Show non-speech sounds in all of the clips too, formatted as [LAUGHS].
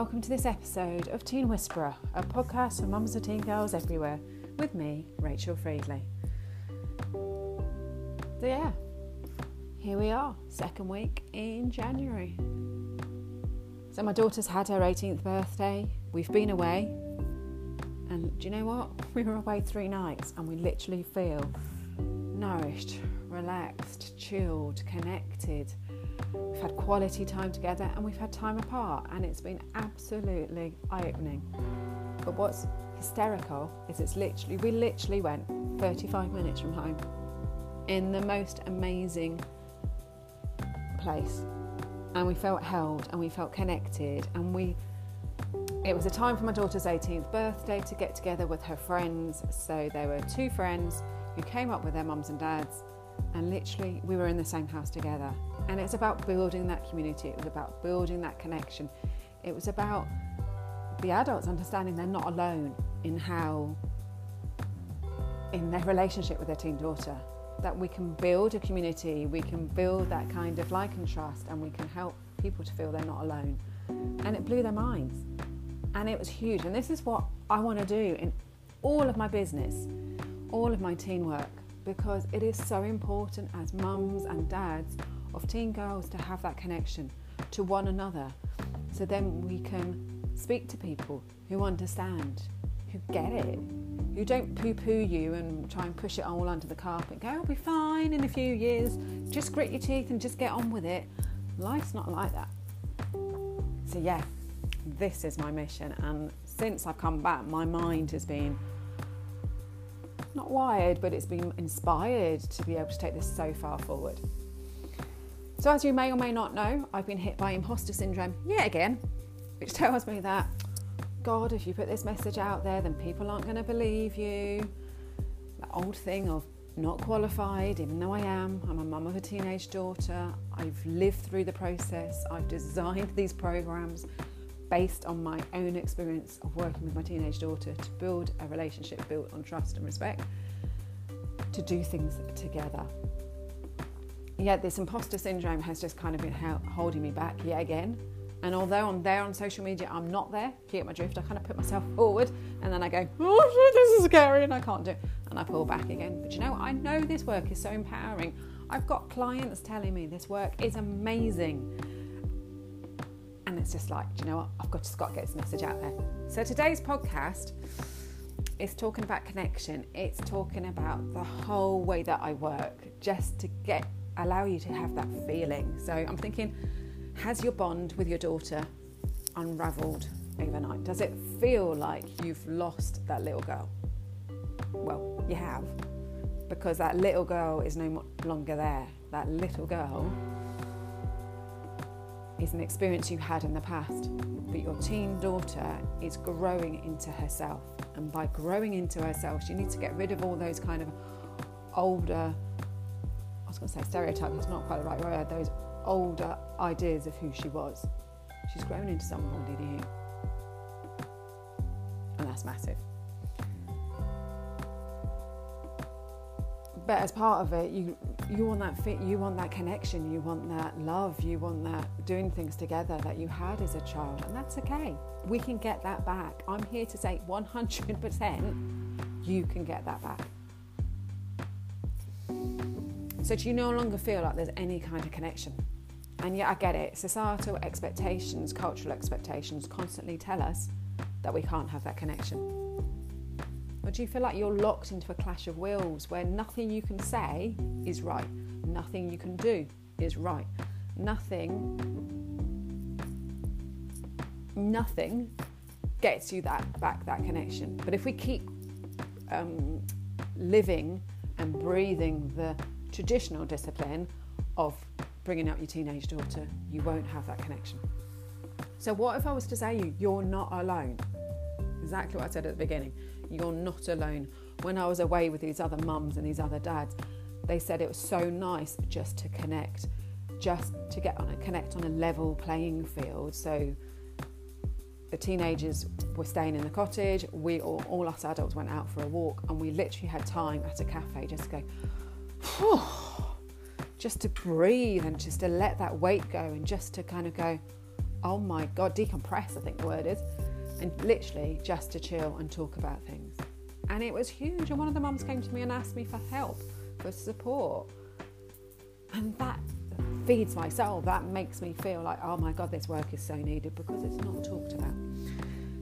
welcome to this episode of Teen Whisperer, a podcast for mums and teen girls everywhere, with me, Rachel Friedley. So, yeah, here we are, second week in January. So, my daughter's had her 18th birthday, we've been away, and do you know what? [LAUGHS] We were away three nights and we literally feel nourished, relaxed, chilled, connected We've had quality time together and we've had time apart, and it's been absolutely eye opening. But what's hysterical is it's literally, we literally went 35 minutes from home in the most amazing place. And we felt held and we felt connected, and we it was a time for my daughter's 18th birthday to get together with her friends. So there were two friends who came up with their mums and dads, and literally we were in the same house together. And it's about building that community, it was about building that connection. It was about the adults understanding they're not alone in how, in their relationship with their teen daughter, that we can build a community, we can build that kind of like and trust, and we can help people to feel they're not alone. And it blew their minds. And it was huge. And this is what I want to do in all of my business, all of my teen work, because it is so important as mums and dads of teen girls to have that connection to one another. So then we can speak to people who understand, who get it, who don't poo poo you and try and push it all under the carpet. Go, I'll be fine in a few years. Just grit your teeth and just get on with it. Life's not like that. So, yeah, this is my mission. And since I've come back, my mind has been not wired, but it's been inspired to be able to take this so far forward. So, as you may or may not know, I've been hit by imposter syndrome yet again, which [LAUGHS] tells me that, God, if you put this message out there, then people aren't going to believe you. That old thing of not qualified, even though I am. I'm a mum of a teenage daughter. I've lived through the process. I've designed [LAUGHS] these programs based on my own experience of working with my teenage daughter to build a relationship built on trust and respect, to do things together yet this imposter syndrome has just kind of been holding me back yet again. And although I'm there on social media, I'm not there. Get my drift. I kind of put myself [LAUGHS] forward and then I go, oh this is scary and I can't do it. And I pull back again. But you know, I know this work is so empowering. I've got clients telling me this work is amazing. It's just like, you know what? I've got, just got to get this message out there. So today's podcast is talking about connection. It's talking about the whole way that I work, just to get allow you to have that feeling. So I'm thinking, has your bond with your daughter unraveled overnight? Does it feel like you've lost that little girl? Well, you have, because that little girl is no longer there. That little girl is an experience you had in the past, but your teen daughter is growing into herself. And by growing into herself, she needs to get rid of all those kind of older I was going to say stereotypes, it's not quite the right word, those older ideas of who she was. She's grown into somebody new. And that's massive. But as part of it, you you want that fit, you want that connection, you want that love, you want that doing things together that you had as a child, and that's okay. We can get that back. I'm here to say 100% you can get that back. So do you no longer feel like there's any kind of connection? And yet I get it. Societal expectations, cultural expectations constantly tell us that we can't have that connection. Or do you feel like you're locked into a clash of wills where nothing you can say is right, nothing you can do is right, nothing, nothing gets you that back that connection. But if we keep um, living and breathing the traditional discipline of bringing up your teenage daughter, you won't have that connection. So, what if I was to say you, you're not alone? Exactly what I said at the beginning. You're not alone. When I was away with these other mums and these other dads, they said it was so nice just to connect, just to get on a connect on a level playing field. So the teenagers were staying in the cottage. We all, all us adults went out for a walk, and we literally had time at a cafe just to go just to breathe and just to let that weight go and just to kind of go, oh my God, decompress, I think the word is, and literally just to chill and talk about things. And it was huge. And one of the mums came to me and asked me for help, for support. And that feeds my soul. That makes me feel like, oh my God, this work is so needed because it's not talked about.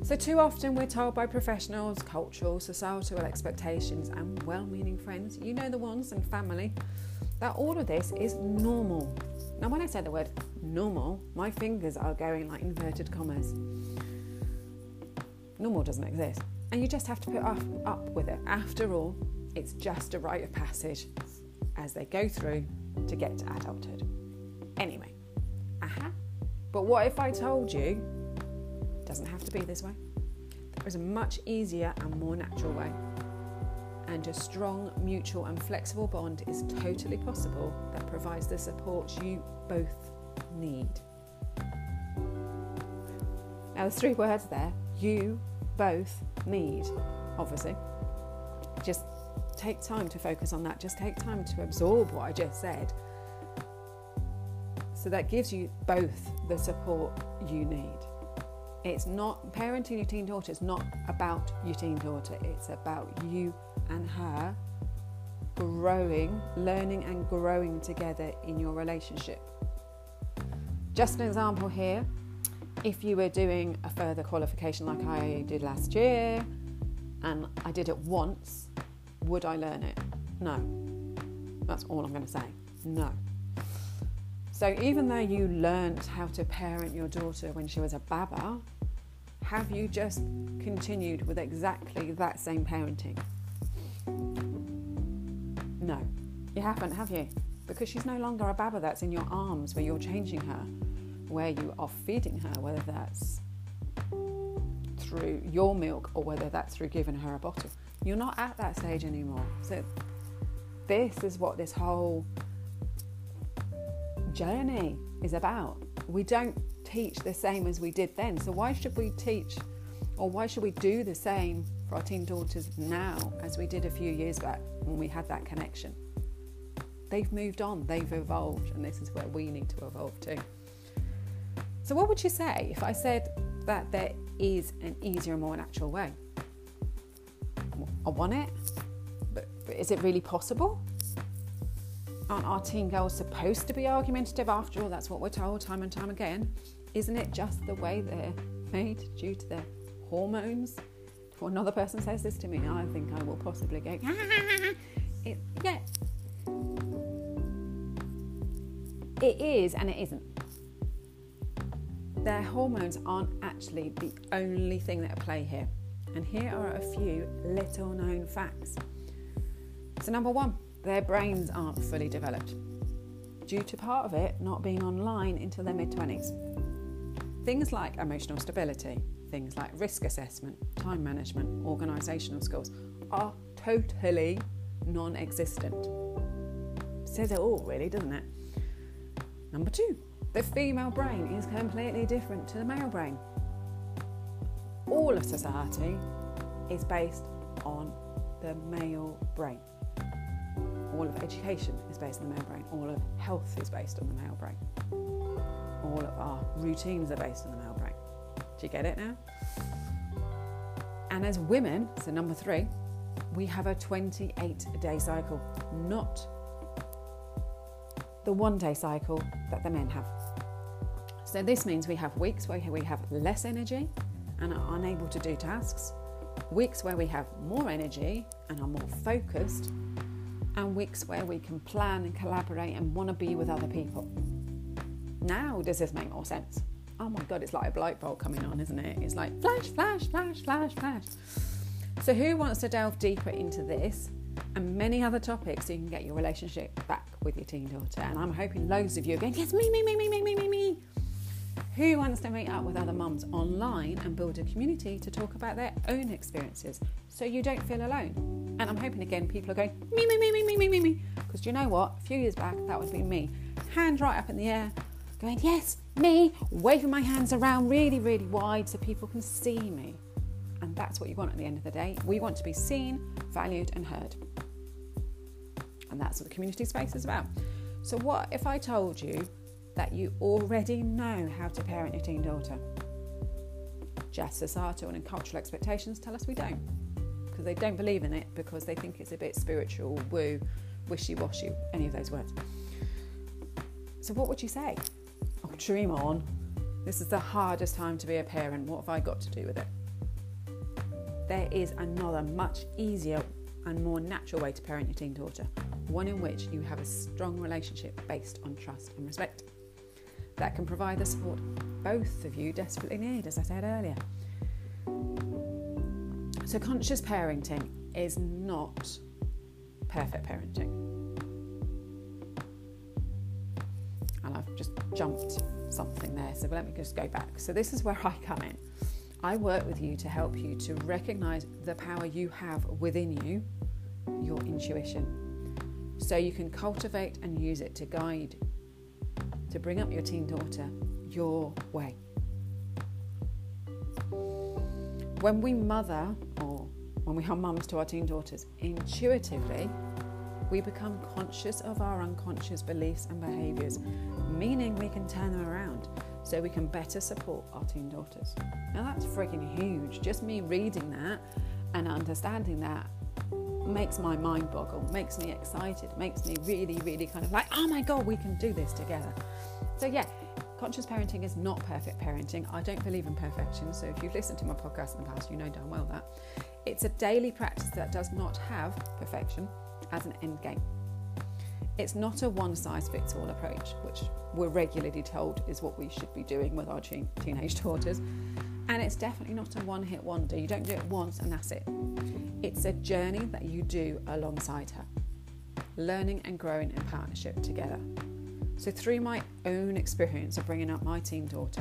So, too often we're told by professionals, cultural, societal expectations, and well meaning friends, you know the ones, and family, that all of this is normal. Now, when I say the word normal, my fingers are going like inverted commas. Normal doesn't exist. And you just have to put up, up with it. After all, it's just a rite of passage as they go through to get to adulthood. Anyway, aha. But what if I told you it doesn't have to be this way? There is a much easier and more natural way. And a strong, mutual, and flexible bond is totally possible that provides the support you both need. Now, there's three words there you both need, obviously. Just take time to focus on that. Just take time to absorb what I just said. So that gives you both the support you need. It's not parenting your teen daughter, it's not about your teen daughter, it's about you and her growing, learning and growing together in your relationship. Just an example here if you were doing a further qualification like I did last year and I did it once, would I learn it? No. That's all I'm going to say. No. So even though you learned how to parent your daughter when she was a baba, have you just continued with exactly that same parenting? No, you haven't, have you? Because she's no longer a baba that's in your arms where you're changing her where you are feeding her, whether that's through your milk or whether that's through giving her a bottle. You're not at that stage anymore. So, this is what this whole journey is about. We don't teach the same as we did then. So, why should we teach or why should we do the same for our teen daughters now as we did a few years back when we had that connection? They've moved on, they've evolved, and this is where we need to evolve too. So, what would you say if I said that there is an easier, and more natural way? I want it, but, but is it really possible? Aren't our teen girls supposed to be argumentative after all? That's what we're told time and time again. Isn't it just the way they're made due to their hormones? If another person says this to me, I think I will possibly go, [LAUGHS] it, yeah. It is and it isn't their hormones aren't actually the only thing that at play here. And here are a few little known facts. So, number one, their brains aren't fully developed due to part of it not being online until their mid 20s. Things like emotional stability, things like risk assessment, time management, organisational skills are totally non existent. Says it all, really, doesn't it? Number two, the female brain is completely different to the male brain. All of society is based on the male brain. All of education is based on the male brain. All of health is based on the male brain. All of our routines are based on the male brain. Do you get it now? And as women, so number three, we have a 28 day cycle, not the one day cycle that the men have. So this means we have weeks where we have less energy and are unable to do tasks, weeks where we have more energy and are more focused, and weeks where we can plan and collaborate and want to be with other people. Now, does this make more sense? Oh my god, it's like a light bulb coming on, isn't it? It's like flash, flash, flash, flash, flash. So, who wants to delve deeper into this and many other topics so you can get your relationship back with your teen daughter? And I'm hoping loads of you are going, yes, me, me, me, me, me, me, me, me. Who wants to meet up with other mums online and build a community to talk about their own experiences so you don't feel alone? And I'm hoping again people are going, me, me, me, me, me, me, me, me. Because you know what? A few years back, that would be me. Hand right up in the air, going, yes, me, waving my hands around really, really wide so people can see me. And that's what you want at the end of the day. We want to be seen, valued, and heard. And that's what the community space is about. So, what if I told you that you already know how to parent your teen daughter. Just societal and cultural expectations tell us we don't. Because they don't believe in it because they think it's a bit spiritual, woo, wishy washy, any of those words. So, what would you say? Oh, dream on. This is the hardest time to be a parent. What have I got to do with it? There is another much easier and more natural way to parent your teen daughter, one in which you have a strong relationship based on trust and respect that can provide the support both of you desperately need, as I said earlier. So, conscious parenting is not perfect parenting. And I've just jumped something there, so let me just go back. So, this is where I come in. I work with you to help you to recognize the power you have within you, your intuition, so you can cultivate and use it to guide, to bring up your teen daughter your way. When we mother, or when we are mums to our teen daughters, intuitively, we become conscious of our unconscious beliefs and behaviours, meaning we can turn them around so we can better support our teen daughters. Now that's freaking huge. Just me reading that and understanding that makes my mind boggle, makes me excited, makes me really, really kind of like, oh my God, we can do this together. So, yeah, conscious parenting is not perfect parenting. I don't believe in perfection. So, if you've listened to my podcast in the past, you know damn well that. It's a daily practice that does not have perfection as an end game. It's not a one size fits all approach, which we're regularly told is what we should be doing with our teen- teenage daughters. It's definitely not a one hit wonder. You don't do it once and that's it. It's a journey that you do alongside her, learning and growing in partnership together. So, through my own experience of bringing up my teen daughter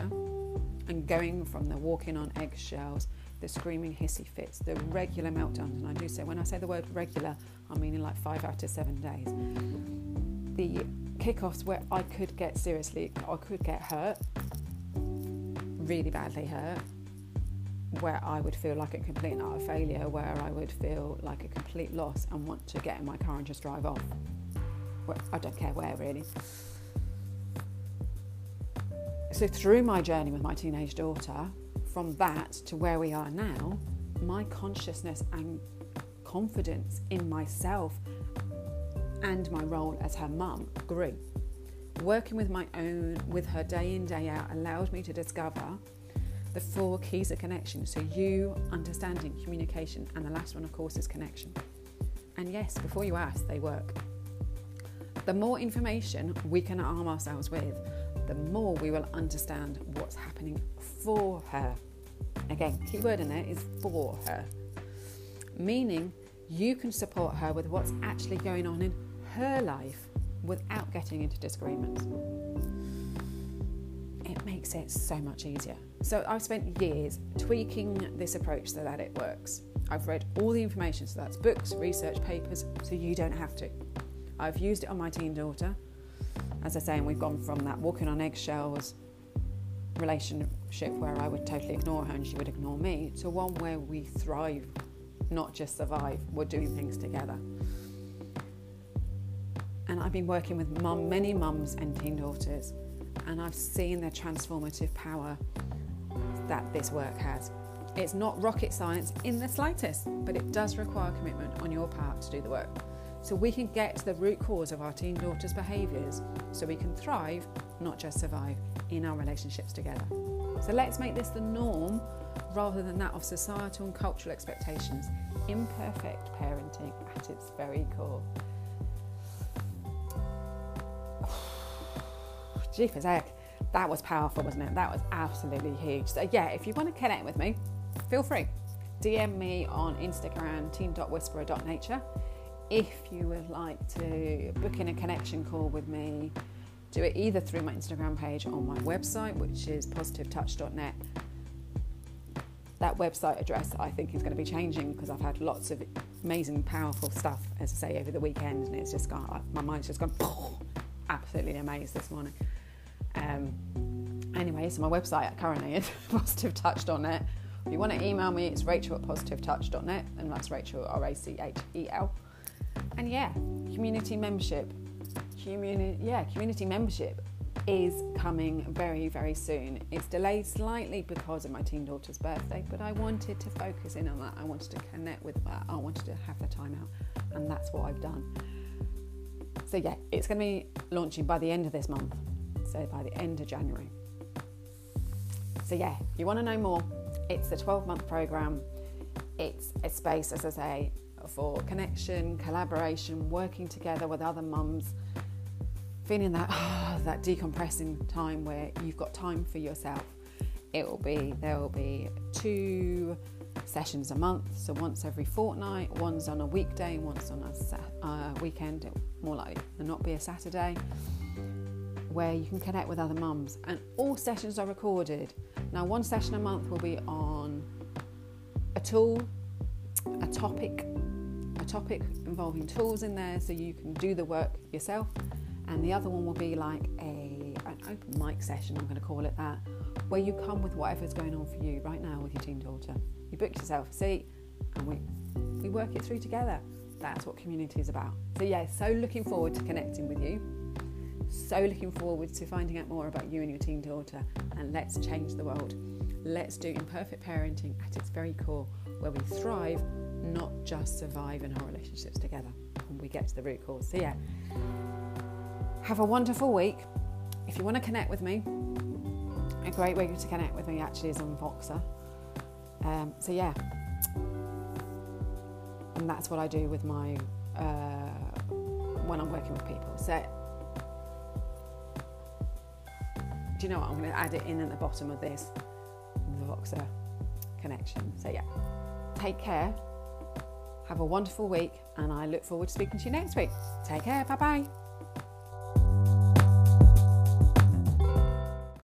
and going from the walking on eggshells, the screaming hissy fits, the regular meltdowns, and I do say when I say the word regular, I'm meaning like five out of seven days. The kickoffs where I could get seriously, I could get hurt, really badly hurt, where I would feel like a complete and utter failure, where I would feel like a complete loss and want to get in my car and just drive off. I don't care where really. So, through my journey with my teenage daughter, from that to where we are now, my consciousness and confidence in myself and my role as her mum grew. Working with my own, with her day in, day out, allowed me to discover the four keys of connection. So, you, understanding, communication, and the last one, of course, is connection. And yes, before you ask, they work. The more information we can arm ourselves with, the more we will understand what's happening for her. Again, key word in there is for her, meaning you can support her with what's actually going on in her life without getting into disagreements. Makes it so much easier. So, I've spent years tweaking this approach so that it works. I've read all the information, so that's books, research papers, so you don't have to. I've used it on my teen daughter as I say, and we've gone from that walking on eggshells relationship where I would totally ignore her and she would ignore me to one where we thrive, not just survive. We're doing things together. And I've been working with mum, many mums and teen daughters, and I've seen the transformative power that this work has. It's not rocket science in the slightest, but it does require commitment on your part to do the work so we can get to the root cause of our teen daughters' behaviours so we can thrive, not just survive, in our relationships together. So let's make this the norm rather than that of societal and cultural expectations. Imperfect parenting at its very core. Jeepers heck, that was powerful, wasn't it? That was absolutely huge. So, yeah, if you want to connect with me, feel free. DM me on Instagram, teen.whisperer.nature if you would like to book in a connection call with me, do it either through my Instagram page or my website, which is positivetouch.net. That website address I think is going to be changing because I've had lots of amazing, powerful stuff, as I say, over the weekend, and it's just gone, my mind's just gone [LAUGHS] absolutely amazed this morning. Um, anyway, so my website currently [LAUGHS] is positivetouch.net. If you want to email me, it's rachel at positivetouch.net, and that's Rachel, R A C H E L. And yeah, community membership. Community, yeah, community membership is coming very, very soon. It's delayed slightly because of my teen daughter's birthday, but I wanted to focus in on that. I wanted to connect with that. I wanted to have the time out, and that's what I've done. So, yeah, it's going to be launching by the end of this month, so by the end of January. So, yeah, if you want to know more, it's a 12 month program. It's a space, as I say, for connection, collaboration, working together with other mums, feeling that oh, [SIGHS] that decompressing time where you've got time for yourself. It will be there will be two sessions a month, so once every fortnight. One's on a weekday, one's on a uh, weekend. More likely than not be a Saturday, where you can connect with other mums. And all sessions are recorded. Now, one session a month will be on a tool, a topic, a topic involving tools in there, so you can do the work yourself and the other one will be like a an open mic session. I'm going to call it that, where you come with whatever's going on for you right now with your teen daughter. You book yourself a seat, and we we work it through together. That's what community is about. So yeah, so looking forward to connecting with you. So looking forward to finding out more about you and your teen daughter, and let's change the world. Let's do imperfect parenting at its very core, where we thrive, not just survive in our relationships together. And we get to the root cause. So yeah. Have a wonderful week. If you want to connect with me, a great way to connect with me actually is on Voxer. Um, so yeah, and that's what I do with my uh, when I'm working with people. So do you know what? I'm going to add it in at the bottom of this Voxer connection. So yeah, take care. Have a wonderful week, and I look forward to speaking to you next week. Take care. Bye bye.